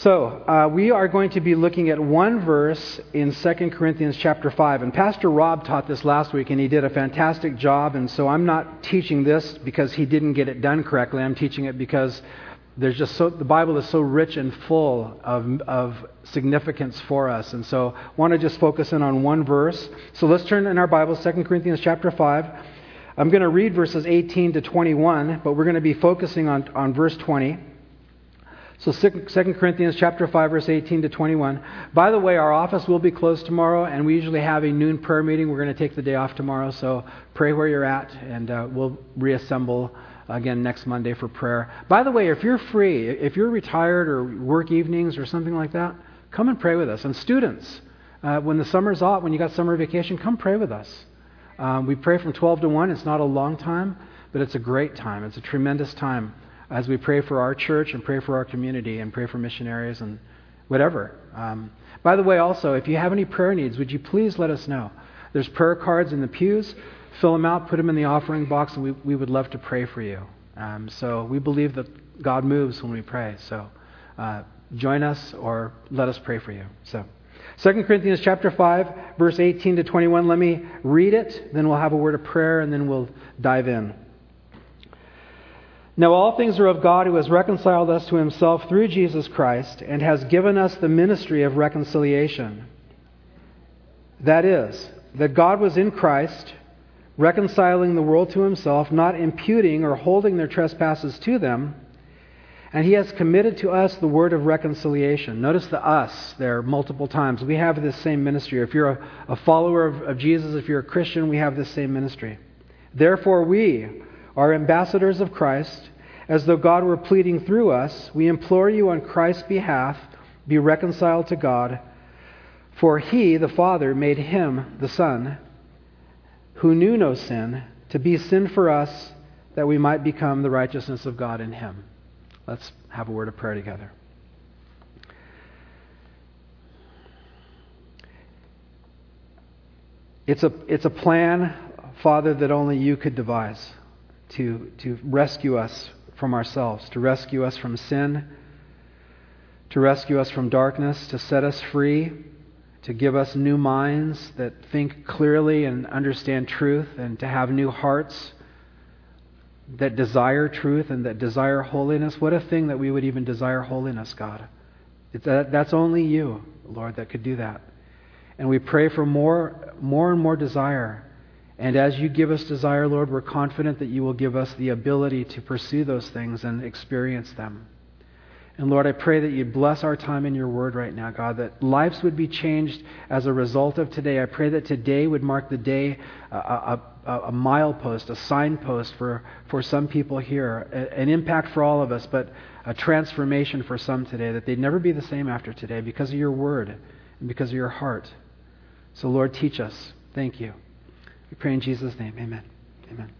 So, uh, we are going to be looking at one verse in 2 Corinthians chapter 5. And Pastor Rob taught this last week, and he did a fantastic job. And so I'm not teaching this because he didn't get it done correctly. I'm teaching it because there's just so, the Bible is so rich and full of, of significance for us. And so I want to just focus in on one verse. So let's turn in our Bible, 2 Corinthians chapter 5. I'm going to read verses 18 to 21, but we're going to be focusing on, on verse 20. So 2 Corinthians chapter 5 verse 18 to 21. By the way, our office will be closed tomorrow and we usually have a noon prayer meeting. We're going to take the day off tomorrow, so pray where you're at and uh, we'll reassemble again next Monday for prayer. By the way, if you're free, if you're retired or work evenings or something like that, come and pray with us. And students, uh, when the summer's off, when you got summer vacation, come pray with us. Um, we pray from 12 to 1. It's not a long time, but it's a great time. It's a tremendous time as we pray for our church and pray for our community and pray for missionaries and whatever. Um, by the way, also, if you have any prayer needs, would you please let us know? There's prayer cards in the pews. Fill them out, put them in the offering box, and we, we would love to pray for you. Um, so we believe that God moves when we pray. So uh, join us or let us pray for you. So 2 Corinthians chapter 5, verse 18 to 21. Let me read it, then we'll have a word of prayer, and then we'll dive in. Now, all things are of God who has reconciled us to himself through Jesus Christ and has given us the ministry of reconciliation. That is, that God was in Christ, reconciling the world to himself, not imputing or holding their trespasses to them, and he has committed to us the word of reconciliation. Notice the us there multiple times. We have this same ministry. If you're a, a follower of, of Jesus, if you're a Christian, we have this same ministry. Therefore, we are ambassadors of Christ as though God were pleading through us, we implore you on Christ's behalf, be reconciled to God. For he, the Father, made him, the Son, who knew no sin, to be sin for us, that we might become the righteousness of God in him. Let's have a word of prayer together. It's a, it's a plan, Father, that only you could devise to, to rescue us from ourselves, to rescue us from sin, to rescue us from darkness, to set us free, to give us new minds that think clearly and understand truth, and to have new hearts that desire truth and that desire holiness. What a thing that we would even desire holiness, God. That, uh, that's only you, Lord, that could do that. And we pray for more, more and more desire and as you give us desire, Lord, we're confident that you will give us the ability to pursue those things and experience them. And Lord, I pray that you bless our time in your word right now, God, that lives would be changed as a result of today. I pray that today would mark the day, a, a, a milepost, a signpost for, for some people here, an impact for all of us, but a transformation for some today, that they'd never be the same after today because of your word and because of your heart. So, Lord, teach us. Thank you. We pray in Jesus' name. Amen. Amen.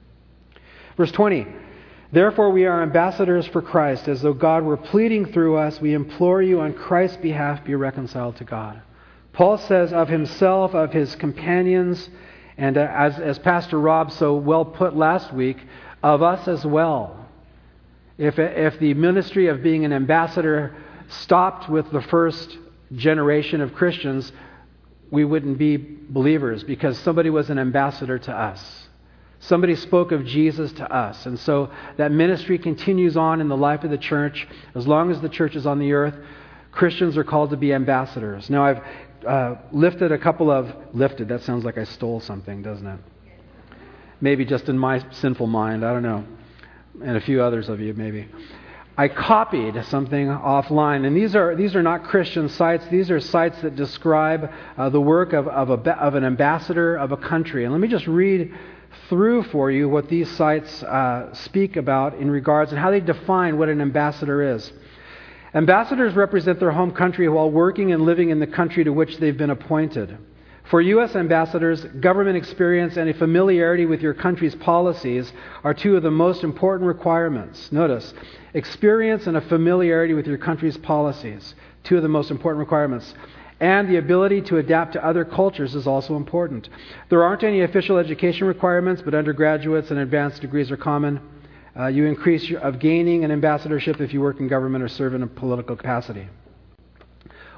Verse 20. Therefore, we are ambassadors for Christ, as though God were pleading through us. We implore you on Christ's behalf, be reconciled to God. Paul says of himself, of his companions, and uh, as, as Pastor Rob so well put last week, of us as well. If, if the ministry of being an ambassador stopped with the first generation of Christians, we wouldn't be believers because somebody was an ambassador to us. Somebody spoke of Jesus to us. And so that ministry continues on in the life of the church. As long as the church is on the earth, Christians are called to be ambassadors. Now, I've uh, lifted a couple of, lifted, that sounds like I stole something, doesn't it? Maybe just in my sinful mind, I don't know. And a few others of you, maybe. I copied something offline. And these are, these are not Christian sites. These are sites that describe uh, the work of, of, a, of an ambassador of a country. And let me just read through for you what these sites uh, speak about in regards and how they define what an ambassador is. Ambassadors represent their home country while working and living in the country to which they've been appointed. For U.S. ambassadors, government experience and a familiarity with your country's policies are two of the most important requirements. Notice, experience and a familiarity with your country's policies, two of the most important requirements. And the ability to adapt to other cultures is also important. There aren't any official education requirements, but undergraduates and advanced degrees are common. Uh, you increase your, of gaining an ambassadorship if you work in government or serve in a political capacity.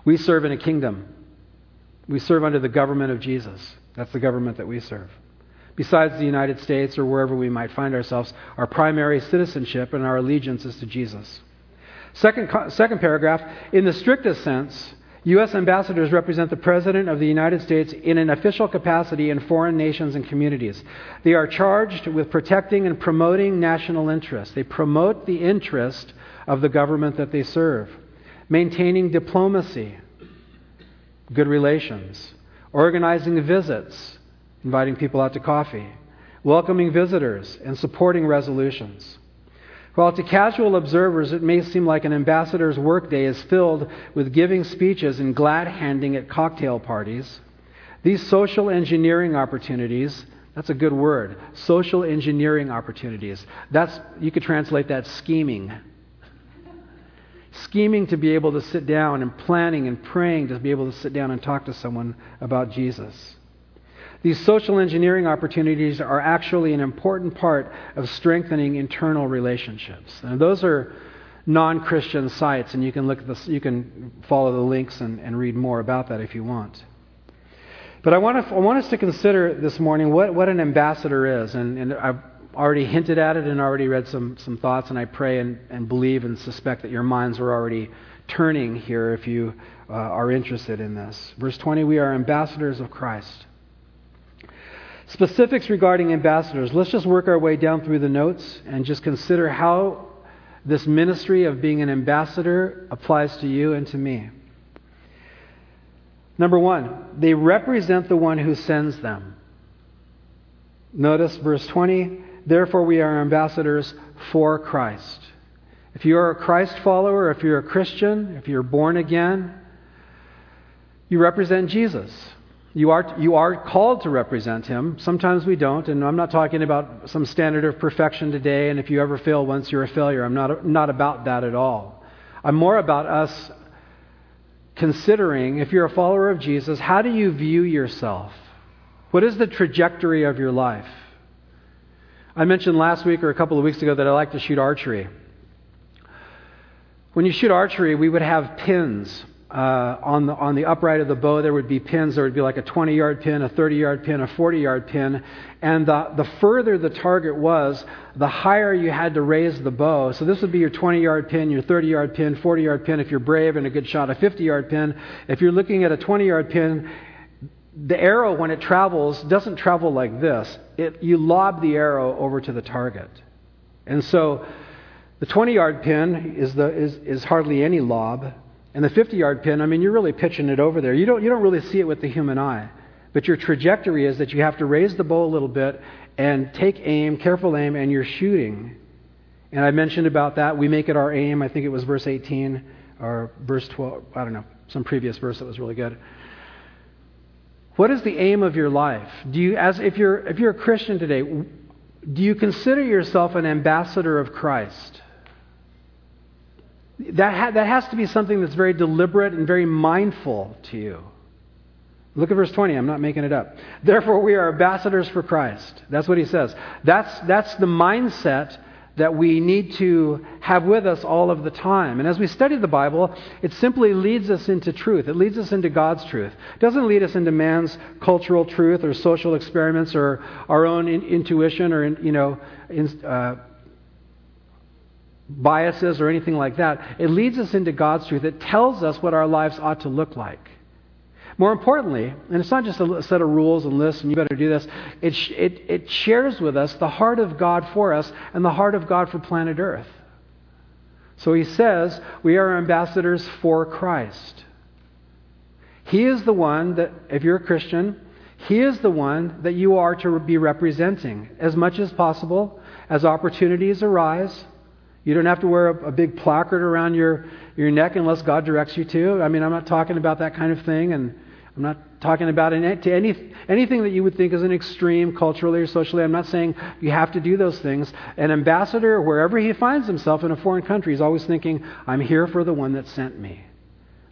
We serve in a kingdom. We serve under the government of Jesus. That's the government that we serve. Besides the United States or wherever we might find ourselves, our primary citizenship and our allegiance is to Jesus. Second, second paragraph, in the strictest sense, U.S. ambassadors represent the President of the United States in an official capacity in foreign nations and communities. They are charged with protecting and promoting national interests. They promote the interest of the government that they serve, maintaining diplomacy, good relations, organizing visits, inviting people out to coffee, welcoming visitors, and supporting resolutions. While to casual observers it may seem like an ambassador's workday is filled with giving speeches and glad handing at cocktail parties, these social engineering opportunities, that's a good word, social engineering opportunities. That's you could translate that scheming. Scheming to be able to sit down and planning and praying to be able to sit down and talk to someone about Jesus. These social engineering opportunities are actually an important part of strengthening internal relationships. And those are non-Christian sites, and you can look at this, you can follow the links and, and read more about that if you want. But I want, to, I want us to consider this morning what, what an ambassador is, and, and I've already hinted at it and already read some, some thoughts, and I pray and, and believe and suspect that your minds are already turning here if you uh, are interested in this. Verse 20, we are ambassadors of Christ. Specifics regarding ambassadors. Let's just work our way down through the notes and just consider how this ministry of being an ambassador applies to you and to me. Number one, they represent the one who sends them. Notice verse 20, therefore we are ambassadors for Christ. If you are a Christ follower, if you're a Christian, if you're born again, you represent Jesus. You are, you are called to represent him. Sometimes we don't, and I'm not talking about some standard of perfection today, and if you ever fail once, you're a failure. I'm not, not about that at all. I'm more about us considering, if you're a follower of Jesus, how do you view yourself? What is the trajectory of your life? I mentioned last week or a couple of weeks ago that I like to shoot archery. When you shoot archery, we would have pins uh, on, the, on the upright of the bow, there would be pins. There would be like a 20 yard pin, a 30 yard pin, a 40 yard pin. And the, the further the target was, the higher you had to raise the bow. So this would be your 20 yard pin, your 30 yard pin, 40 yard pin if you're brave and a good shot, a 50 yard pin. If you're looking at a 20 yard pin, the arrow, when it travels, doesn't travel like this. It, you lob the arrow over to the target. And so the 20 yard pin is, the, is, is hardly any lob. And the 50 yard pin, I mean, you're really pitching it over there. You don't, you don't really see it with the human eye. But your trajectory is that you have to raise the bow a little bit and take aim, careful aim, and you're shooting. And I mentioned about that. We make it our aim. I think it was verse 18 or verse 12. I don't know, some previous verse that was really good. What is the aim of your life? Do you, as if you're if you're a Christian today, do you consider yourself an ambassador of Christ? That, ha- that has to be something that's very deliberate and very mindful to you. Look at verse 20. I'm not making it up. Therefore, we are ambassadors for Christ. That's what he says. That's, that's the mindset that we need to have with us all of the time. And as we study the Bible, it simply leads us into truth. It leads us into God's truth. It doesn't lead us into man's cultural truth or social experiments or our own in- intuition or, in, you know, in, uh, biases or anything like that. It leads us into God's truth. It tells us what our lives ought to look like. More importantly, and it's not just a set of rules and lists and you better do this, it, it, it shares with us the heart of God for us and the heart of God for planet Earth. So he says, we are ambassadors for Christ. He is the one that, if you're a Christian, he is the one that you are to be representing as much as possible as opportunities arise you don't have to wear a, a, big placard around your, your neck unless God directs you to. I mean, I'm not talking about that kind of thing, and I'm not talking about any, to any, anything that you would think is an extreme culturally or socially. I'm not saying you have to do those things. An ambassador, wherever he finds himself in a foreign country, is always thinking, I'm here for the one that sent me.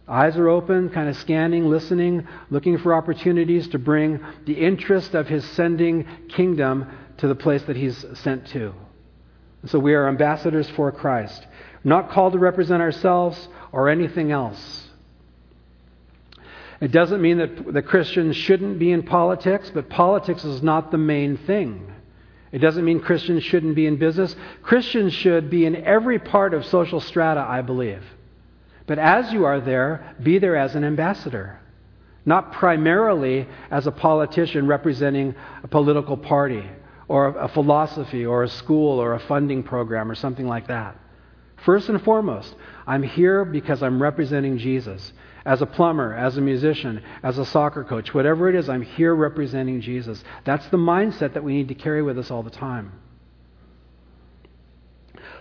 Eyes are open, kind of scanning, listening, looking for opportunities to bring the interest of his sending kingdom to the place that he's sent to. So we are ambassadors for Christ, not called to represent ourselves or anything else. It doesn't mean that the Christians shouldn't be in politics, but politics is not the main thing. It doesn't mean Christians shouldn't be in business. Christians should be in every part of social strata, I believe. But as you are there, be there as an ambassador, not primarily as a politician representing a political party or a philosophy or a school or a funding program or something like that. First and foremost, I'm here because I'm representing Jesus. As a plumber, as a musician, as a soccer coach, whatever it is, I'm here representing Jesus. That's the mindset that we need to carry with us all the time.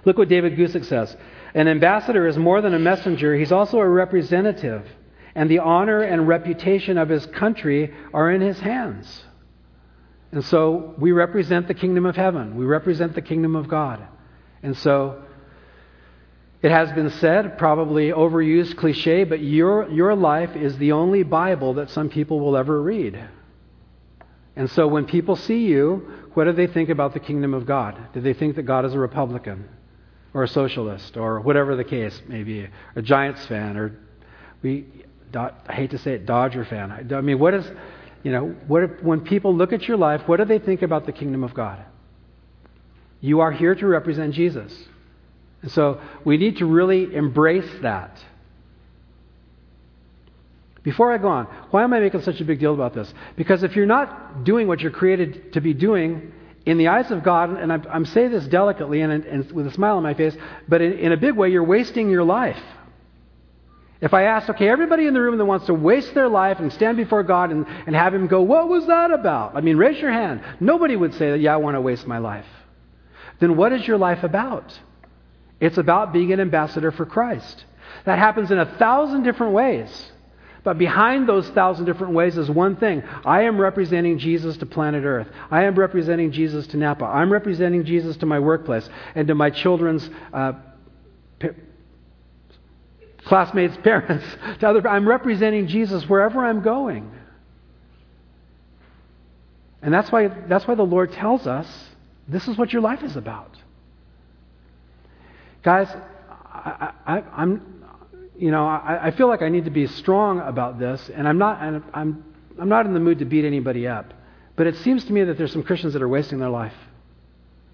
Look what David Guzik says. An ambassador is more than a messenger, he's also a representative. And the honor and reputation of his country are in his hands. And so we represent the kingdom of heaven. We represent the kingdom of God. And so it has been said, probably overused cliche, but your, your life is the only Bible that some people will ever read. And so when people see you, what do they think about the kingdom of God? Do they think that God is a Republican or a socialist or whatever the case may be, a Giants fan or we I hate to say it, Dodger fan. I mean, what is, you know, what when people look at your life, what do they think about the kingdom of God? You are here to represent Jesus. And so we need to really embrace that. Before I go on, why am I making such a big deal about this? Because if you're not doing what you're created to be doing, in the eyes of God, and I'm, I'm saying this delicately and, and, with a smile on my face, but in, in a big way, you're wasting your life. If I asked, okay, everybody in the room that wants to waste their life and stand before God and, and have Him go, what was that about? I mean, raise your hand. Nobody would say, yeah, I want to waste my life. Then what is your life about? It's about being an ambassador for Christ. That happens in a thousand different ways. But behind those thousand different ways is one thing. I am representing Jesus to planet Earth. I am representing Jesus to Napa. I'm representing Jesus to my workplace and to my children's uh, classmates' parents. To other, I'm representing Jesus wherever I'm going. And that's why, that's why the Lord tells us this is what your life is about. Guys, I, am you know, I, I, feel like I need to be strong about this, and I'm not, and I'm, I'm not in the mood to beat anybody up. But it seems to me that there's some Christians that are wasting their life.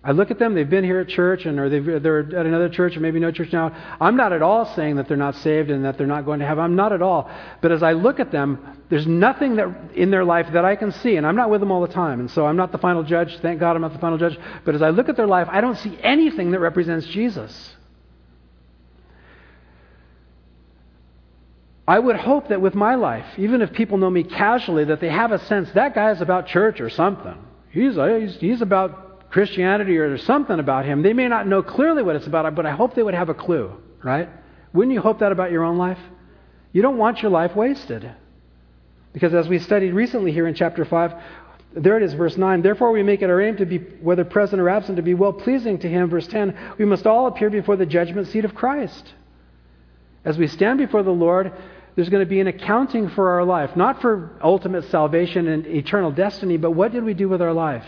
I look at them, they've been here at church, and or they're at another church, or maybe no church now. I'm not at all saying that they're not saved and that they're not going to heaven. I'm not at all. But as I look at them, there's nothing that in their life that I can see, and I'm not with them all the time, and so I'm not the final judge. Thank God I'm not the final judge. But as I look at their life, I don't see anything that represents Jesus. I would hope that with my life, even if people know me casually, that they have a sense that guy is about church or something. He's, he's, he's about Christianity or there's something about him. They may not know clearly what it's about, but I hope they would have a clue, right? Wouldn't you hope that about your own life? You don't want your life wasted. Because as we studied recently here in chapter 5, there it is, verse 9. Therefore, we make it our aim to be, whether present or absent, to be well pleasing to Him. Verse 10. We must all appear before the judgment seat of Christ. As we stand before the Lord, there's going to be an accounting for our life, not for ultimate salvation and eternal destiny, but what did we do with our life?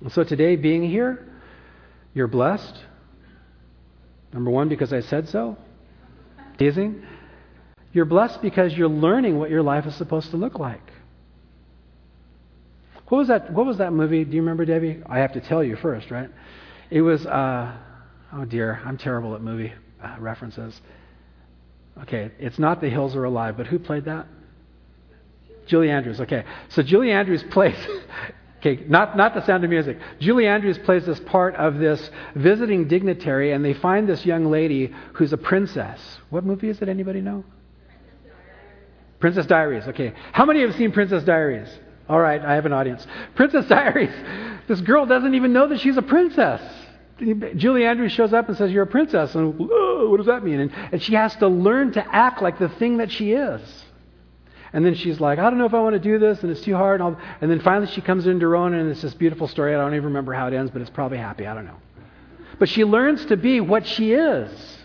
And so today, being here, you're blessed. Number one, because I said so. Amazing. You're blessed because you're learning what your life is supposed to look like. What was that? What was that movie? Do you remember, Debbie? I have to tell you first, right? It was. Uh, oh dear, I'm terrible at movie uh, references. Okay, it's not The Hills Are Alive, but who played that? Julie Andrews. Okay, so Julie Andrews plays. okay, not not the Sound of Music. Julie Andrews plays this part of this visiting dignitary, and they find this young lady who's a princess. What movie is it? Anybody know? Princess Diaries. Okay, how many have seen Princess Diaries? All right, I have an audience. Princess Diaries. This girl doesn't even know that she's a princess. Julie Andrews shows up and says, You're a princess. And what does that mean? And, and she has to learn to act like the thing that she is. And then she's like, I don't know if I want to do this, and it's too hard. And, and then finally she comes into her own, and it's this beautiful story. I don't even remember how it ends, but it's probably happy. I don't know. But she learns to be what she is.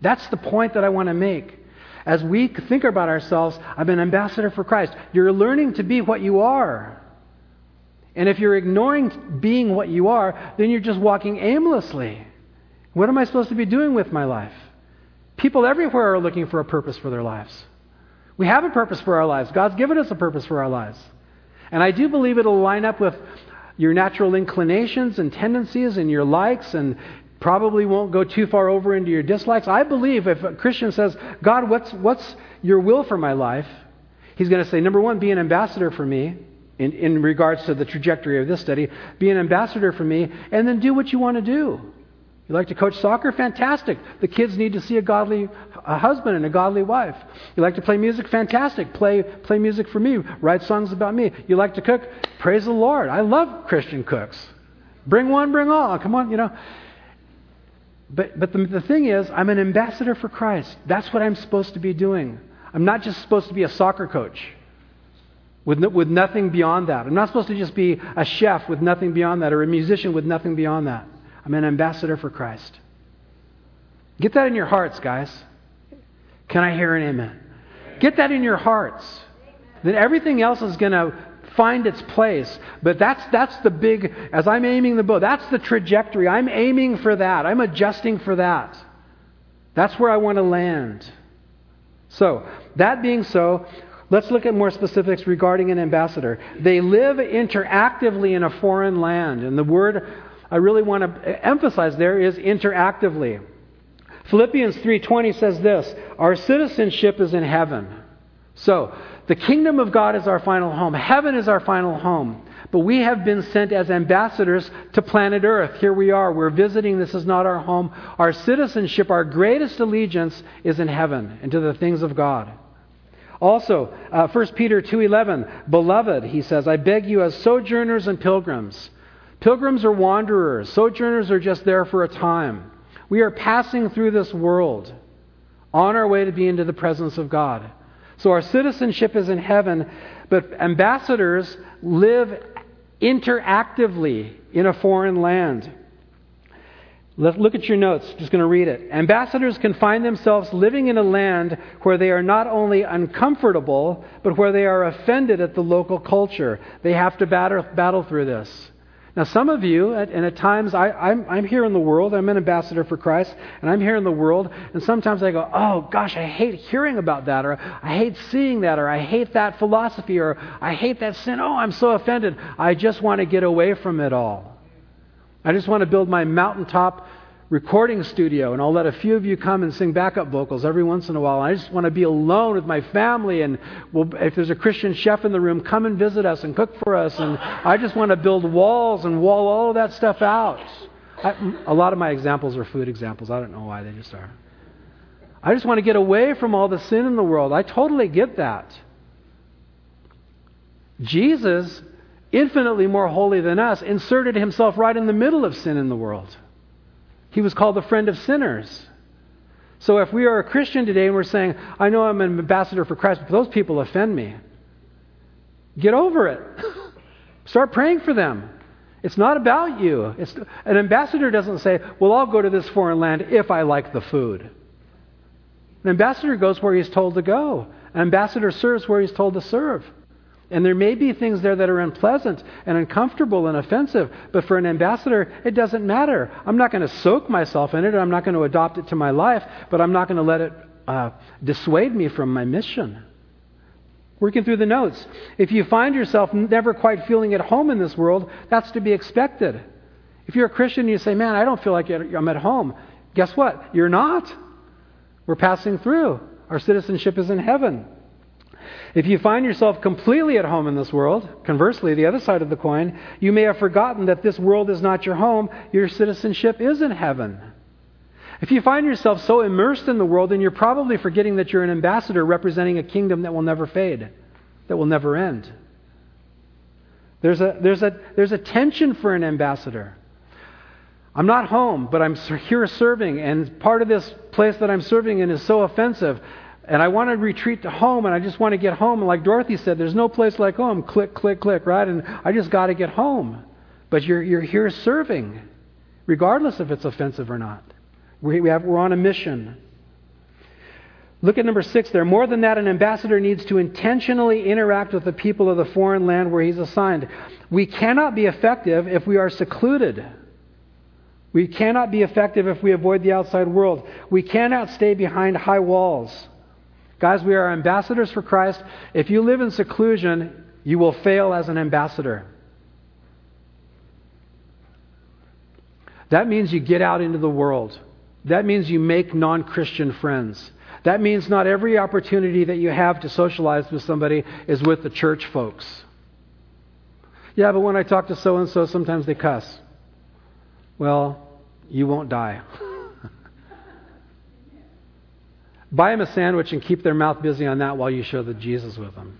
That's the point that I want to make. As we think about ourselves, I'm an ambassador for Christ. You're learning to be what you are. And if you're ignoring being what you are, then you're just walking aimlessly. What am I supposed to be doing with my life? People everywhere are looking for a purpose for their lives. We have a purpose for our lives. God's given us a purpose for our lives. And I do believe it'll line up with your natural inclinations and tendencies and your likes and probably won't go too far over into your dislikes. I believe if a Christian says, God, what's, what's your will for my life? He's going to say, number one, be an ambassador for me in, in regards to the trajectory of this study. Be an ambassador for me, and then do what you want to do. You like to coach soccer? Fantastic. The kids need to see a godly a husband and a godly wife. You like to play music? Fantastic. Play, play music for me. Write songs about me. You like to cook? Praise the Lord. I love Christian cooks. Bring one, bring all. Come on, you know. But, but the, the thing is, I'm an ambassador for Christ. That's what I'm supposed to be doing. I'm not just supposed to be a soccer coach with, no, with nothing beyond that. I'm not supposed to just be a chef with nothing beyond that or a musician with nothing beyond that. I'm an ambassador for Christ. Get that in your hearts, guys. Can I hear an amen? Get that in your hearts. Then everything else is going to find its place. But that's, that's the big, as I'm aiming the bow, that's the trajectory. I'm aiming for that. I'm adjusting for that. That's where I want to land. So, that being so, let's look at more specifics regarding an ambassador. They live interactively in a foreign land. And the word I really want to emphasize there is interactively. Philippians 3:20 says this, our citizenship is in heaven. So, the kingdom of God is our final home. Heaven is our final home. But we have been sent as ambassadors to planet Earth. Here we are. We're visiting. This is not our home. Our citizenship, our greatest allegiance is in heaven and to the things of God. Also, uh, 1 Peter 2:11, "Beloved," he says, "I beg you as sojourners and pilgrims." Pilgrims are wanderers. Sojourners are just there for a time. We are passing through this world on our way to be into the presence of God. So our citizenship is in heaven, but ambassadors live interactively in a foreign land. Let's look at your notes. Just going to read it. Ambassadors can find themselves living in a land where they are not only uncomfortable, but where they are offended at the local culture. They have to battle, battle through this. Now, some of you, and at times I, I'm here in the world, I'm an ambassador for Christ, and I'm here in the world, and sometimes I go, oh gosh, I hate hearing about that, or I hate seeing that, or I hate that philosophy, or I hate that sin. Oh, I'm so offended. I just want to get away from it all. I just want to build my mountaintop recording studio and I'll let a few of you come and sing backup vocals every once in a while. I just want to be alone with my family and we'll, if there's a Christian chef in the room, come and visit us and cook for us. And I just want to build walls and wall all of that stuff out. I, a lot of my examples are food examples. I don't know why they just are. I just want to get away from all the sin in the world. I totally get that. Jesus, infinitely more holy than us, inserted himself right in the middle of sin in the world. He was called the friend of sinners. So if we are a Christian today and we're saying, I know I'm an ambassador for Christ, but those people offend me, get over it. Start praying for them. It's not about you. It's, an ambassador doesn't say, Well, I'll go to this foreign land if I like the food. An ambassador goes where he's told to go. An ambassador serves where he's told to serve. And there may be things there that are unpleasant and uncomfortable and offensive, but for an ambassador, it doesn't matter. I'm not going to soak myself in it, I'm not going to adopt it to my life, but I'm not going to let it uh, dissuade me from my mission. Working through the notes. If you find yourself never quite feeling at home in this world, that's to be expected. If you're a Christian and you say, Man, I don't feel like I'm at home, guess what? You're not. We're passing through. Our citizenship is in heaven. If you find yourself completely at home in this world, conversely, the other side of the coin, you may have forgotten that this world is not your home, your citizenship is in heaven. If you find yourself so immersed in the world, then you're probably forgetting that you're an ambassador representing a kingdom that will never fade, that will never end. There's a, there's a, there's a tension for an ambassador. I'm not home, but I'm here serving, and part of this place that I'm serving in is so offensive and I want to retreat to home and I just want to get home. And like Dorothy said, there's no place like home. Click, click, click, right? And I just got to get home. But you're, you're here serving, regardless if it's offensive or not. We, we have, we're on a mission. Look at number six there. More than that, an ambassador needs to intentionally interact with the people of the foreign land where he's assigned. We cannot be effective if we are secluded. We cannot be effective if we avoid the outside world. We cannot stay behind high walls. Guys, we are ambassadors for Christ. If you live in seclusion, you will fail as an ambassador. That means you get out into the world. That means you make non Christian friends. That means not every opportunity that you have to socialize with somebody is with the church folks. Yeah, but when I talk to so and so, sometimes they cuss. Well, you won't die. Buy them a sandwich and keep their mouth busy on that while you share the Jesus with them.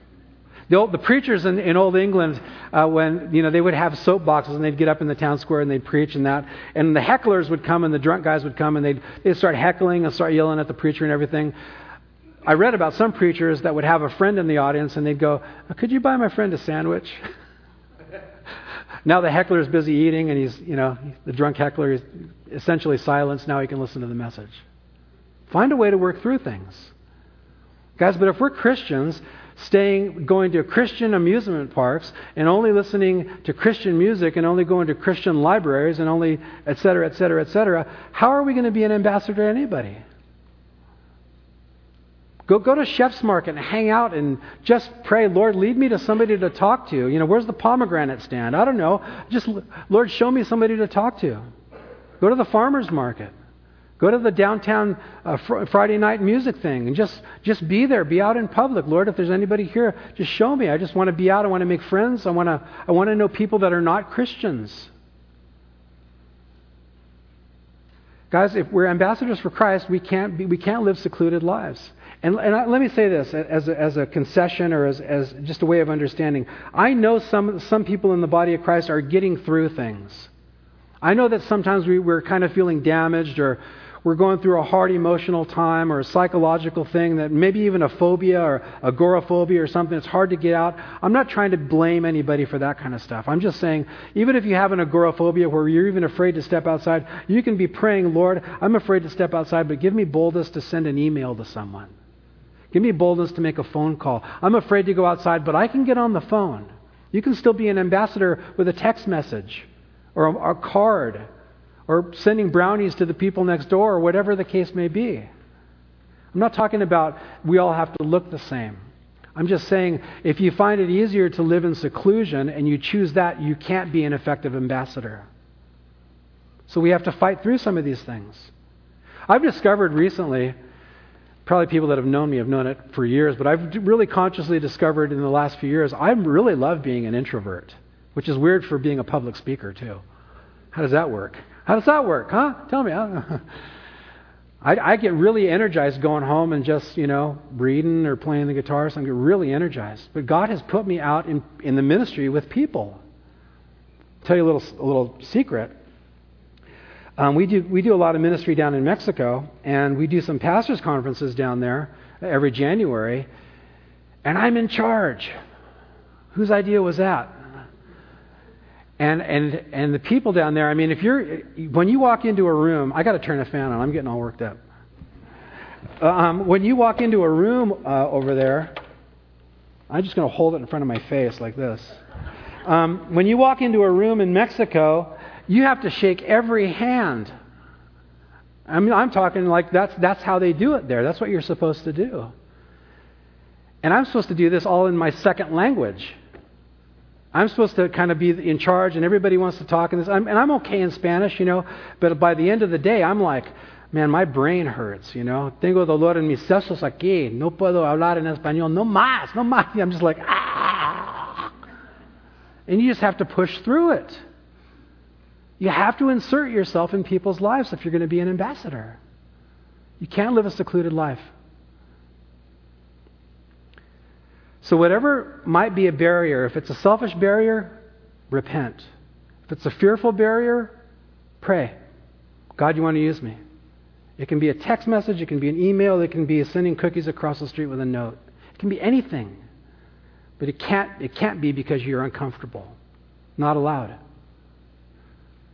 The, old, the preachers in, in old England, uh, when you know they would have soapboxes and they'd get up in the town square and they'd preach and that, and the hecklers would come and the drunk guys would come and they'd they'd start heckling and start yelling at the preacher and everything. I read about some preachers that would have a friend in the audience and they'd go, "Could you buy my friend a sandwich?" now the heckler is busy eating and he's you know the drunk heckler is essentially silenced. Now he can listen to the message. Find a way to work through things. Guys, but if we're Christians, staying, going to Christian amusement parks and only listening to Christian music and only going to Christian libraries and only, et cetera, et cetera, et cetera, how are we going to be an ambassador to anybody? Go, go to Chef's Market and hang out and just pray, Lord, lead me to somebody to talk to. You know, where's the pomegranate stand? I don't know. Just, Lord, show me somebody to talk to. Go to the farmer's market. Go to the downtown uh, fr- Friday night music thing and just, just be there. Be out in public. Lord, if there's anybody here, just show me. I just want to be out. I want to make friends. I want to, I want to know people that are not Christians. Guys, if we're ambassadors for Christ, we can't, be, we can't live secluded lives. And, and I, let me say this as a, as a concession or as, as just a way of understanding. I know some, some people in the body of Christ are getting through things. I know that sometimes we, we're kind of feeling damaged or we're going through a hard emotional time or a psychological thing that maybe even a phobia or agoraphobia or something, it's hard to get out. I'm not trying to blame anybody for that kind of stuff. I'm just saying, even if you have an agoraphobia where you're even afraid to step outside, you can be praying, Lord, I'm afraid to step outside, but give me boldness to send an email to someone. Give me boldness to make a phone call. I'm afraid to go outside, but I can get on the phone. You can still be an ambassador with a text message or a, a card or sending brownies to the people next door or whatever the case may be. I'm not talking about we all have to look the same. I'm just saying if you find it easier to live in seclusion and you choose that, you can't be an effective ambassador. So we have to fight through some of these things. I've discovered recently, probably people that have known me have known it for years, but I've really consciously discovered in the last few years, I really love being an introvert, which is weird for being a public speaker, too. How does that work? How does that work, huh? Tell me. I, I get really energized going home and just, you know, reading or playing the guitar. So I get really energized. But God has put me out in, in the ministry with people. I'll tell you a little, a little secret. Um, we, do, we do a lot of ministry down in Mexico, and we do some pastors' conferences down there every January, and I'm in charge. Whose idea was that? And, and, and the people down there, I mean, if you're, when you walk into a room, I got to turn the fan on, I'm getting all worked up. Um, when you walk into a room uh, over there, I'm just going to hold it in front of my face like this. Um, when you walk into a room in Mexico, you have to shake every hand. I mean, I'm talking like that's, that's how they do it there. That's what you're supposed to do. And I'm supposed to do this all in my second language. I'm supposed to kind of be in charge, and everybody wants to talk in this. I'm, and I'm okay in Spanish, you know, but by the end of the day, I'm like, man, my brain hurts, you know. Tengo dolor en mis sesos aquí. No puedo hablar en español. No más, no más. I'm just like, ah. And you just have to push through it. You have to insert yourself in people's lives if you're going to be an ambassador. You can't live a secluded life. So, whatever might be a barrier, if it's a selfish barrier, repent. If it's a fearful barrier, pray. God, you want to use me. It can be a text message, it can be an email, it can be sending cookies across the street with a note. It can be anything. But it can't, it can't be because you're uncomfortable. Not allowed.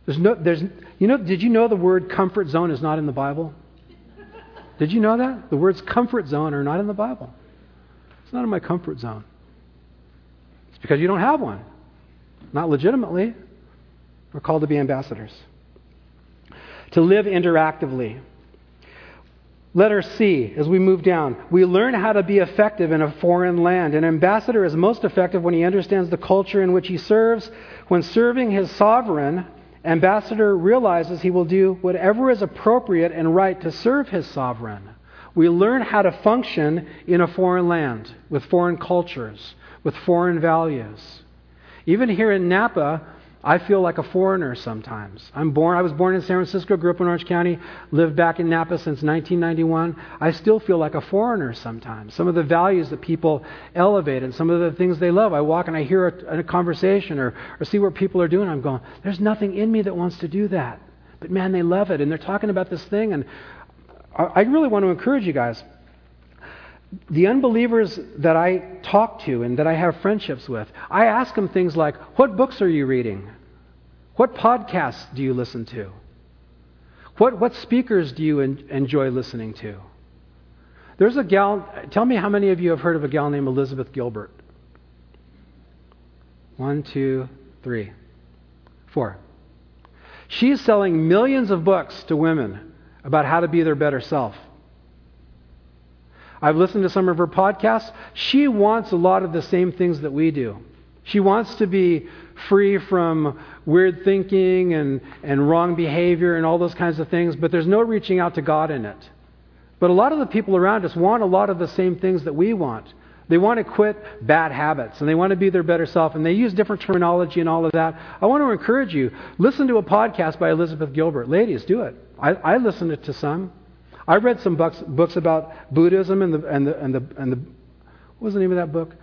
There's no, there's, you know, did you know the word comfort zone is not in the Bible? Did you know that? The words comfort zone are not in the Bible. Not in my comfort zone. It's because you don't have one. Not legitimately. We're called to be ambassadors. To live interactively. Letter C, as we move down, we learn how to be effective in a foreign land. An ambassador is most effective when he understands the culture in which he serves. When serving his sovereign, ambassador realizes he will do whatever is appropriate and right to serve his sovereign. We learn how to function in a foreign land with foreign cultures, with foreign values. Even here in Napa, I feel like a foreigner sometimes. I'm born, I was born in San Francisco, grew up in Orange County, lived back in Napa since 1991. I still feel like a foreigner sometimes. Some of the values that people elevate and some of the things they love. I walk and I hear a, a conversation or, or see what people are doing. I'm going, there's nothing in me that wants to do that. But man, they love it. And they're talking about this thing. And I, really want to encourage you guys the unbelievers that I talk to and that I have friendships with, I ask them things like, What books are you reading? What podcasts do you listen to? What, what speakers do you en- enjoy listening to? There's a gal, tell me how many of you have heard of a gal named Elizabeth Gilbert? One, two, three, four. She's selling millions of books to women about how to be their better self. I've listened to some of her podcasts. She wants a lot of the same things that we do. She wants to be free from weird thinking and, and wrong behavior and all those kinds of things, but there's no reaching out to God in it. But a lot of the people around us want a lot of the same things that we want. They want to quit bad habits and they want to be their better self and they use different terminology and all of that. I want to encourage you listen to a podcast by Elizabeth Gilbert. Ladies, do it. I, I listened to some. I read some books, books about Buddhism and the, and, the, and, the, and the. What was the name of that book?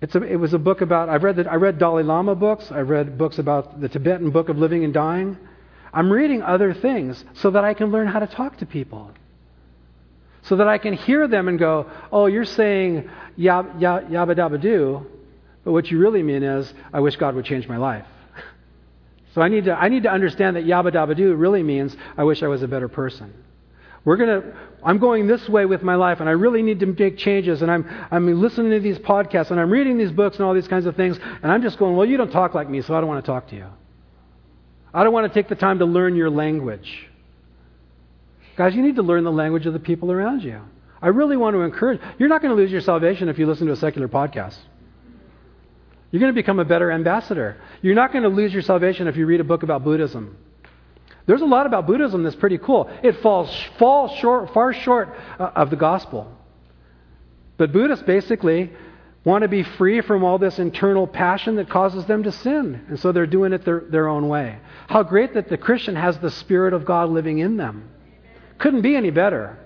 It's a, it was a book about, I've read, the, I read Dalai Lama books. I read books about the Tibetan book of living and dying. I'm reading other things so that I can learn how to talk to people. So that I can hear them and go, oh, you're saying yab, yab, yabba dabba do, but what you really mean is, I wish God would change my life. So I need to, I need to understand that yabba dabba do really means, I wish I was a better person. We're going to, I'm going this way with my life, and I really need to make changes, and I'm, I'm listening to these podcasts, and I'm reading these books and all these kinds of things, and I'm just going, well, you don't talk like me, so I don't want to talk to you. I don't want to take the time to learn your language. Guys, you need to learn the language of the people around you. I really want to encourage. You're not going to lose your salvation if you listen to a secular podcast. You're going to become a better ambassador. You're not going to lose your salvation if you read a book about Buddhism. There's a lot about Buddhism that's pretty cool. It falls, falls short, far short uh, of the gospel. But Buddhists basically want to be free from all this internal passion that causes them to sin. And so they're doing it their, their own way. How great that the Christian has the Spirit of God living in them. Couldn't be any better.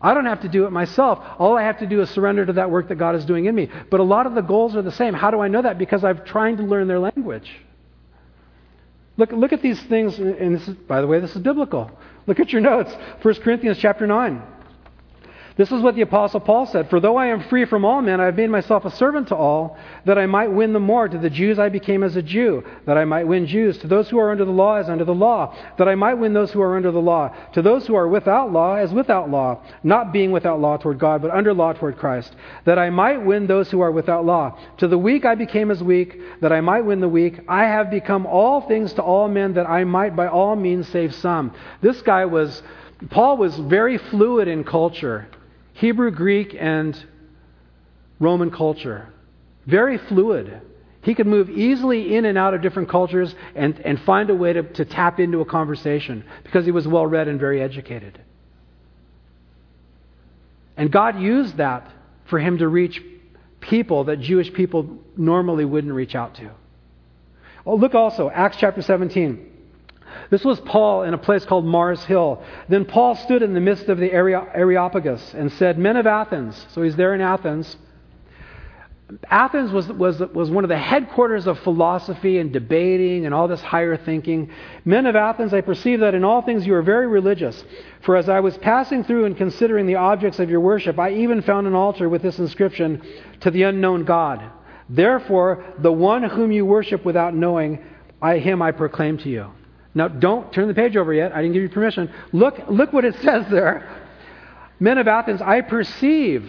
I don't have to do it myself. All I have to do is surrender to that work that God is doing in me. But a lot of the goals are the same. How do I know that? Because I'm trying to learn their language. Look, look at these things, and this is, by the way, this is biblical. Look at your notes. 1 Corinthians chapter 9. This is what the Apostle Paul said For though I am free from all men, I have made myself a servant to all, that I might win the more. To the Jews I became as a Jew, that I might win Jews. To those who are under the law, as under the law, that I might win those who are under the law. To those who are without law, as without law, not being without law toward God, but under law toward Christ, that I might win those who are without law. To the weak I became as weak, that I might win the weak. I have become all things to all men, that I might by all means save some. This guy was. Paul was very fluid in culture. Hebrew, Greek, and Roman culture. Very fluid. He could move easily in and out of different cultures and, and find a way to, to tap into a conversation because he was well read and very educated. And God used that for him to reach people that Jewish people normally wouldn't reach out to. Oh, look also, Acts chapter 17. This was Paul in a place called Mars Hill. Then Paul stood in the midst of the Areopagus and said, Men of Athens. So he's there in Athens. Athens was, was, was one of the headquarters of philosophy and debating and all this higher thinking. Men of Athens, I perceive that in all things you are very religious. For as I was passing through and considering the objects of your worship, I even found an altar with this inscription to the unknown God. Therefore, the one whom you worship without knowing, I, him I proclaim to you. Now, don't turn the page over yet. I didn't give you permission. Look, look what it says there. Men of Athens, I perceive.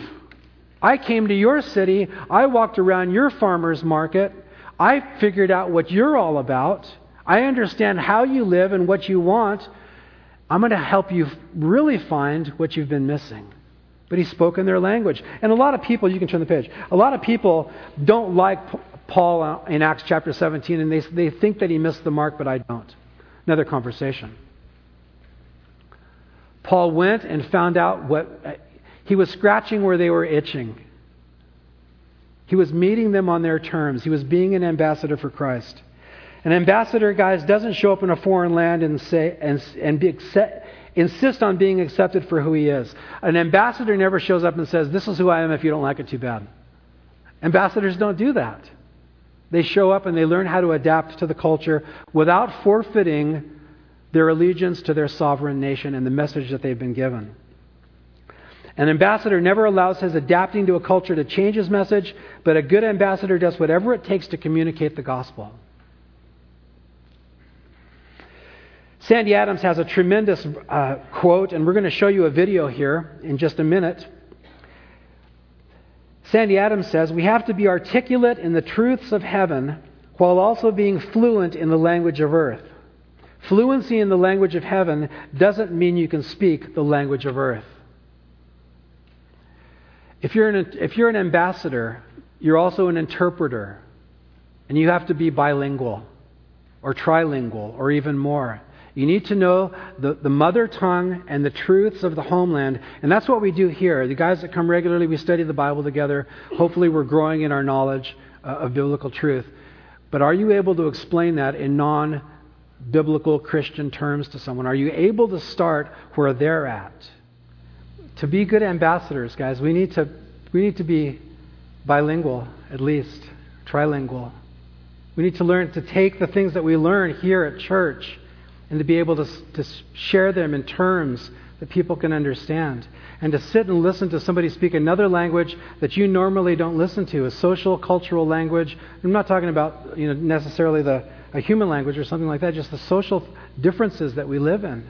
I came to your city. I walked around your farmer's market. I figured out what you're all about. I understand how you live and what you want. I'm going to help you really find what you've been missing. But he spoke in their language. And a lot of people, you can turn the page, a lot of people don't like Paul uh, in Acts chapter 17, and they, they think that he missed the mark, but I don't. Another conversation. Paul went and found out what he was scratching where they were itching. He was meeting them on their terms. He was being an ambassador for Christ. An ambassador, guys, doesn't show up in a foreign land and say and, and be accept, insist on being accepted for who he is. An ambassador never shows up and says, "This is who I am. If you don't like it, too bad." Ambassadors don't do that. They show up and they learn how to adapt to the culture without forfeiting their allegiance to their sovereign nation and the message that they've been given. An ambassador never allows his adapting to a culture to change his message, but a good ambassador does whatever it takes to communicate the gospel. Sandy Adams has a tremendous uh, quote, and we're going to show you a video here in just a minute. Sandy Adams says, We have to be articulate in the truths of heaven while also being fluent in the language of earth. Fluency in the language of heaven doesn't mean you can speak the language of earth. If you're an, if you're an ambassador, you're also an interpreter, and you have to be bilingual or trilingual or even more. You need to know the, the mother tongue and the truths of the homeland. And that's what we do here. The guys that come regularly, we study the Bible together. Hopefully, we're growing in our knowledge uh, of biblical truth. But are you able to explain that in non biblical Christian terms to someone? Are you able to start where they're at? To be good ambassadors, guys, we need to, we need to be bilingual, at least, trilingual. We need to learn to take the things that we learn here at church and to be able to, to share them in terms that people can understand. And to sit and listen to somebody speak another language that you normally don't listen to, a social, cultural language. I'm not talking about you know, necessarily the, a human language or something like that, just the social differences that we live in.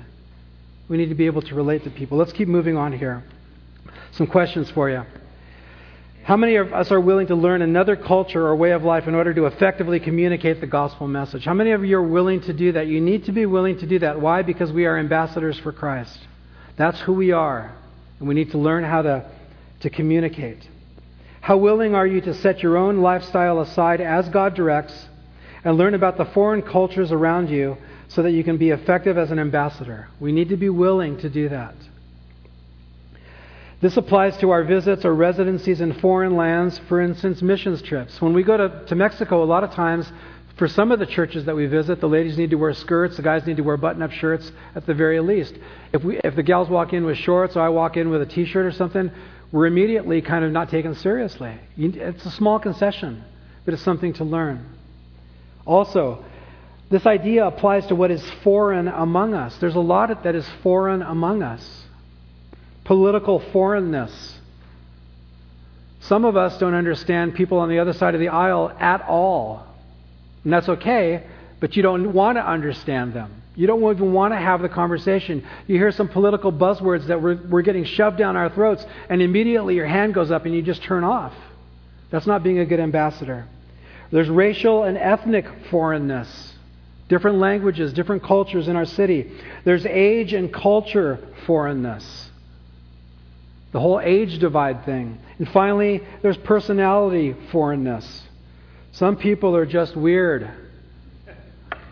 We need to be able to relate to people. Let's keep moving on here. Some questions for you. How many of us are willing to learn another culture or way of life in order to effectively communicate the gospel message? How many of you are willing to do that? You need to be willing to do that. Why? Because we are ambassadors for Christ. That's who we are. And we need to learn how to, to communicate. How willing are you to set your own lifestyle aside as God directs and learn about the foreign cultures around you so that you can be effective as an ambassador? We need to be willing to do that. This applies to our visits or residencies in foreign lands, for instance, missions trips. When we go to, to Mexico, a lot of times, for some of the churches that we visit, the ladies need to wear skirts, the guys need to wear button up shirts at the very least. If, we, if the gals walk in with shorts or I walk in with a t shirt or something, we're immediately kind of not taken seriously. It's a small concession, but it's something to learn. Also, this idea applies to what is foreign among us. There's a lot that is foreign among us political foreignness. Some of us don't understand people on the other side of the aisle at all. And that's okay, but you don't want to understand them. You don't even want to have the conversation. You hear some political buzzwords that we're, we're getting shoved down our throats, and immediately your hand goes up and you just turn off. That's not being a good ambassador. There's racial and ethnic foreignness, different languages, different cultures in our city. There's age and culture foreignness. The whole age divide thing. And finally, there's personality foreignness. Some people are just weird.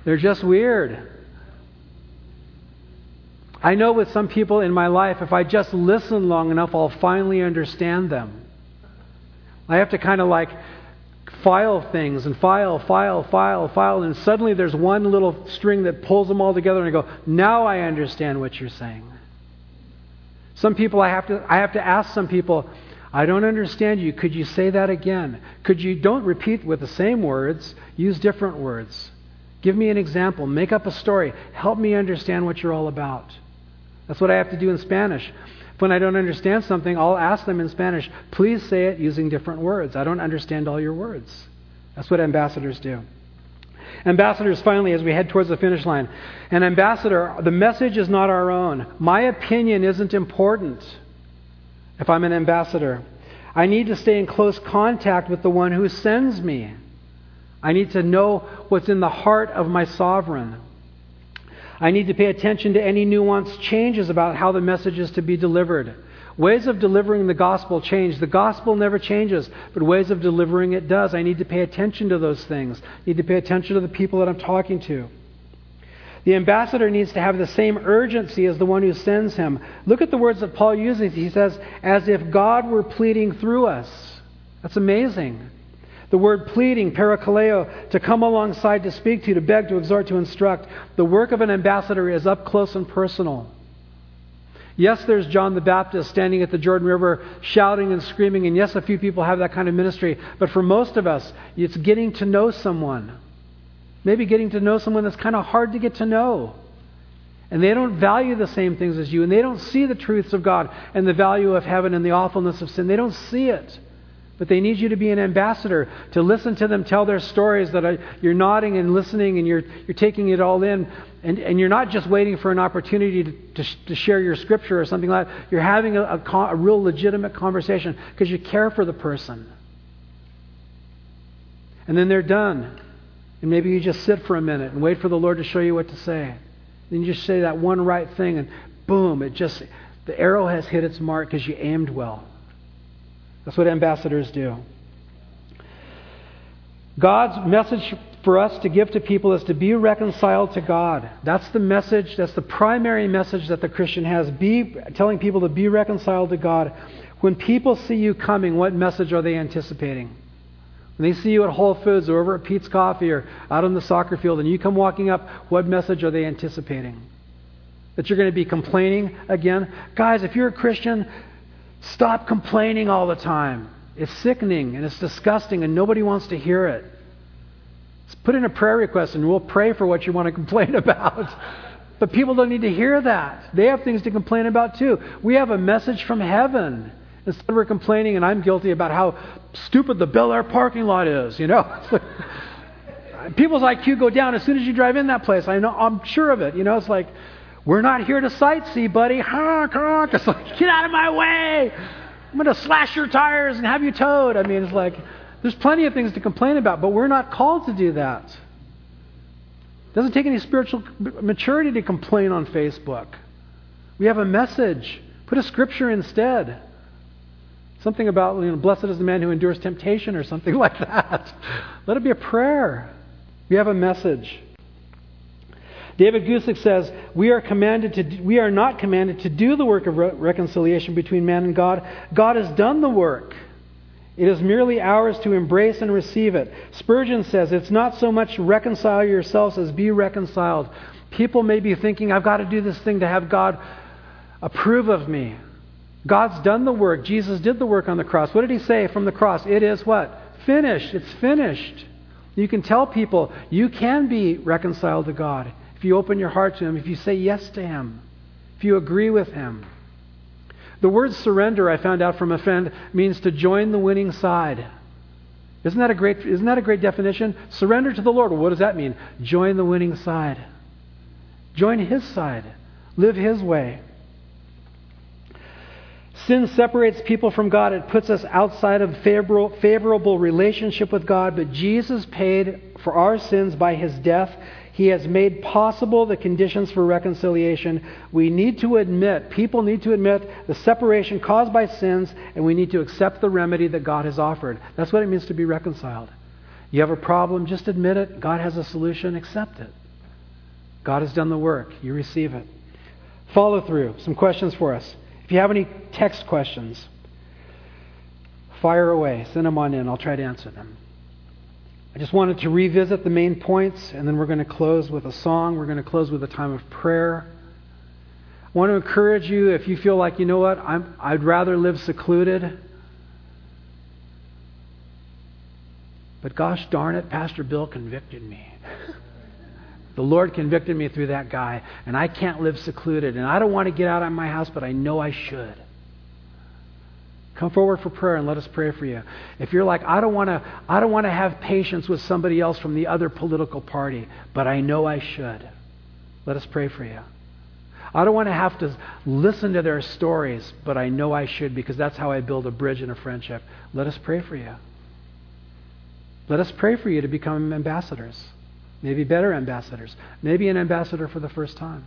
They're just weird. I know with some people in my life, if I just listen long enough, I'll finally understand them. I have to kind of like file things and file, file, file, file, and suddenly there's one little string that pulls them all together, and I go, now I understand what you're saying. Some people I have to I have to ask some people, I don't understand you. Could you say that again? Could you don't repeat with the same words, use different words. Give me an example, make up a story, help me understand what you're all about. That's what I have to do in Spanish. When I don't understand something, I'll ask them in Spanish, please say it using different words. I don't understand all your words. That's what ambassadors do. Ambassadors, finally, as we head towards the finish line. An ambassador, the message is not our own. My opinion isn't important if I'm an ambassador. I need to stay in close contact with the one who sends me. I need to know what's in the heart of my sovereign. I need to pay attention to any nuanced changes about how the message is to be delivered. Ways of delivering the gospel change. The gospel never changes, but ways of delivering it does. I need to pay attention to those things. I need to pay attention to the people that I'm talking to. The ambassador needs to have the same urgency as the one who sends him. Look at the words that Paul uses. He says, as if God were pleading through us. That's amazing. The word pleading, parakaleo, to come alongside to speak to, to beg, to exhort, to instruct. The work of an ambassador is up close and personal. Yes, there's John the Baptist standing at the Jordan River shouting and screaming, and yes, a few people have that kind of ministry. But for most of us, it's getting to know someone. Maybe getting to know someone that's kind of hard to get to know. And they don't value the same things as you, and they don't see the truths of God and the value of heaven and the awfulness of sin. They don't see it. But they need you to be an ambassador, to listen to them tell their stories, that are, you're nodding and listening and you're, you're taking it all in. And, and you're not just waiting for an opportunity to, to, to share your scripture or something like that. You're having a, a, a real legitimate conversation because you care for the person. And then they're done. And maybe you just sit for a minute and wait for the Lord to show you what to say. Then you just say that one right thing, and boom, it just, the arrow has hit its mark because you aimed well. That's what ambassadors do. God's message for us to give to people is to be reconciled to God. That's the message, that's the primary message that the Christian has. Be telling people to be reconciled to God. When people see you coming, what message are they anticipating? When they see you at Whole Foods or over at Peet's Coffee or out on the soccer field and you come walking up, what message are they anticipating? That you're going to be complaining again? Guys, if you're a Christian, Stop complaining all the time. It's sickening and it's disgusting and nobody wants to hear it. Just put in a prayer request and we'll pray for what you want to complain about. But people don't need to hear that. They have things to complain about too. We have a message from heaven. Instead, we're complaining, and I'm guilty about how stupid the Bel Air parking lot is. You know, people's IQ go down as soon as you drive in that place. I know, I'm sure of it. You know, it's like we're not here to sightsee, buddy. Honk, honk. It's like, get out of my way. I'm going to slash your tires and have you towed. I mean, it's like, there's plenty of things to complain about, but we're not called to do that. It doesn't take any spiritual maturity to complain on Facebook. We have a message. Put a scripture instead. Something about, you know, blessed is the man who endures temptation or something like that. Let it be a prayer. We have a message. David Guzik says, we are, commanded to, we are not commanded to do the work of re- reconciliation between man and God. God has done the work. It is merely ours to embrace and receive it. Spurgeon says, it's not so much reconcile yourselves as be reconciled. People may be thinking, I've got to do this thing to have God approve of me. God's done the work. Jesus did the work on the cross. What did he say from the cross? It is what? Finished. It's finished. You can tell people you can be reconciled to God if you open your heart to Him, if you say yes to Him, if you agree with Him. The word surrender, I found out from a friend, means to join the winning side. Isn't that a great, isn't that a great definition? Surrender to the Lord. What does that mean? Join the winning side. Join His side. Live His way. Sin separates people from God. It puts us outside of favorable, favorable relationship with God. But Jesus paid for our sins by his death he has made possible the conditions for reconciliation. We need to admit, people need to admit the separation caused by sins, and we need to accept the remedy that God has offered. That's what it means to be reconciled. You have a problem, just admit it. God has a solution, accept it. God has done the work. You receive it. Follow through. Some questions for us. If you have any text questions, fire away. Send them on in. I'll try to answer them. I just wanted to revisit the main points, and then we're going to close with a song. We're going to close with a time of prayer. I want to encourage you if you feel like, you know what, I'm, I'd rather live secluded. But gosh darn it, Pastor Bill convicted me. the Lord convicted me through that guy, and I can't live secluded. And I don't want to get out of my house, but I know I should. Come forward for prayer and let us pray for you. If you're like, I don't want to I don't want to have patience with somebody else from the other political party, but I know I should. Let us pray for you. I don't want to have to listen to their stories, but I know I should because that's how I build a bridge and a friendship. Let us pray for you. Let us pray for you to become ambassadors, maybe better ambassadors, maybe an ambassador for the first time.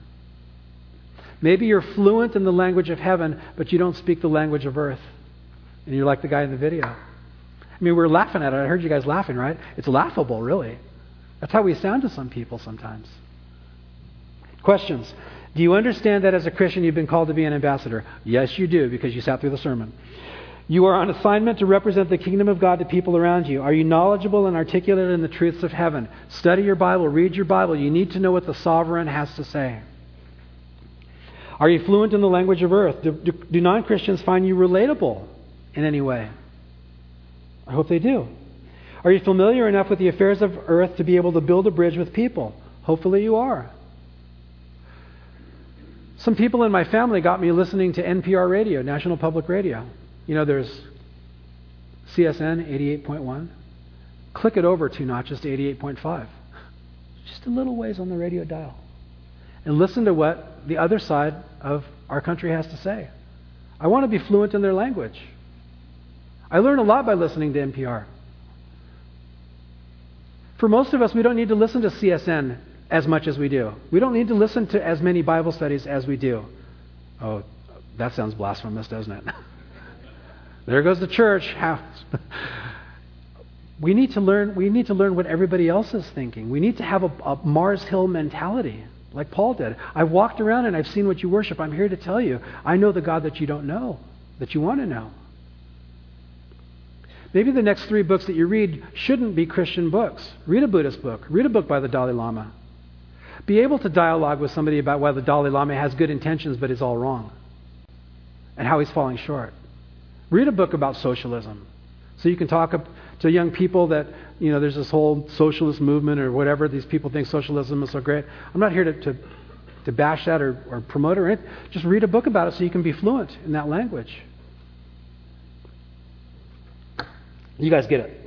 Maybe you're fluent in the language of heaven, but you don't speak the language of earth. And you're like the guy in the video. I mean, we're laughing at it. I heard you guys laughing, right? It's laughable, really. That's how we sound to some people sometimes. Questions. Do you understand that as a Christian you've been called to be an ambassador? Yes, you do, because you sat through the sermon. You are on assignment to represent the kingdom of God to people around you. Are you knowledgeable and articulate in the truths of heaven? Study your Bible, read your Bible. You need to know what the sovereign has to say. Are you fluent in the language of earth? Do, do, do non Christians find you relatable in any way? I hope they do. Are you familiar enough with the affairs of earth to be able to build a bridge with people? Hopefully you are. Some people in my family got me listening to NPR radio, National Public Radio. You know, there's CSN 88.1. Click it over two notches to 88.5. Just a little ways on the radio dial and listen to what the other side of our country has to say. I want to be fluent in their language. I learn a lot by listening to NPR. For most of us, we don't need to listen to CSN as much as we do. We don't need to listen to as many Bible studies as we do. Oh, that sounds blasphemous, doesn't it? there goes the church. we need to learn. We need to learn what everybody else is thinking. We need to have a, a Mars Hill mentality like Paul did. I've walked around and I've seen what you worship. I'm here to tell you. I know the God that you don't know, that you want to know. Maybe the next three books that you read shouldn't be Christian books. Read a Buddhist book. Read a book by the Dalai Lama. Be able to dialogue with somebody about why the Dalai Lama has good intentions but is all wrong and how he's falling short. Read a book about socialism so you can talk to young people that, you know, there's this whole socialist movement or whatever. These people think socialism is so great. I'm not here to, to, to bash that or, or promote it or anything. Just read a book about it so you can be fluent in that language. You guys get it.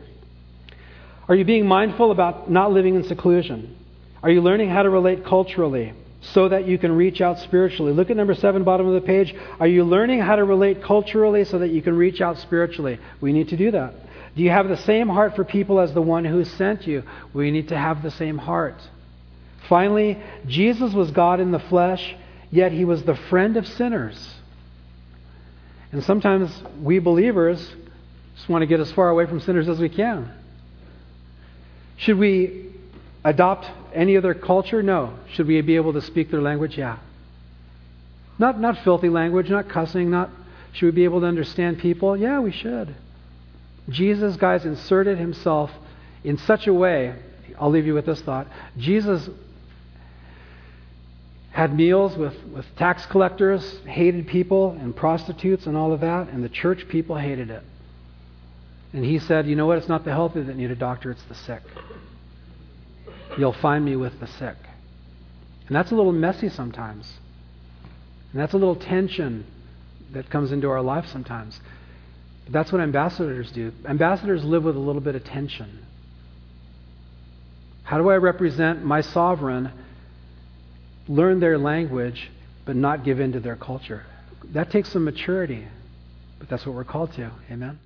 Are you being mindful about not living in seclusion? Are you learning how to relate culturally so that you can reach out spiritually? Look at number seven, bottom of the page. Are you learning how to relate culturally so that you can reach out spiritually? We need to do that. Do you have the same heart for people as the one who sent you? We need to have the same heart. Finally, Jesus was God in the flesh, yet he was the friend of sinners. And sometimes we believers just want to get as far away from sinners as we can. Should we adopt any other culture? No. Should we be able to speak their language? Yeah. Not, not filthy language, not cussing, not. Should we be able to understand people? Yeah, we should. Jesus, guys, inserted himself in such a way. I'll leave you with this thought. Jesus had meals with, with tax collectors, hated people, and prostitutes, and all of that, and the church people hated it. And he said, You know what? It's not the healthy that need a doctor, it's the sick. You'll find me with the sick. And that's a little messy sometimes. And that's a little tension that comes into our life sometimes. But that's what ambassadors do. Ambassadors live with a little bit of tension. How do I represent my sovereign, learn their language, but not give in to their culture? That takes some maturity, but that's what we're called to. Amen?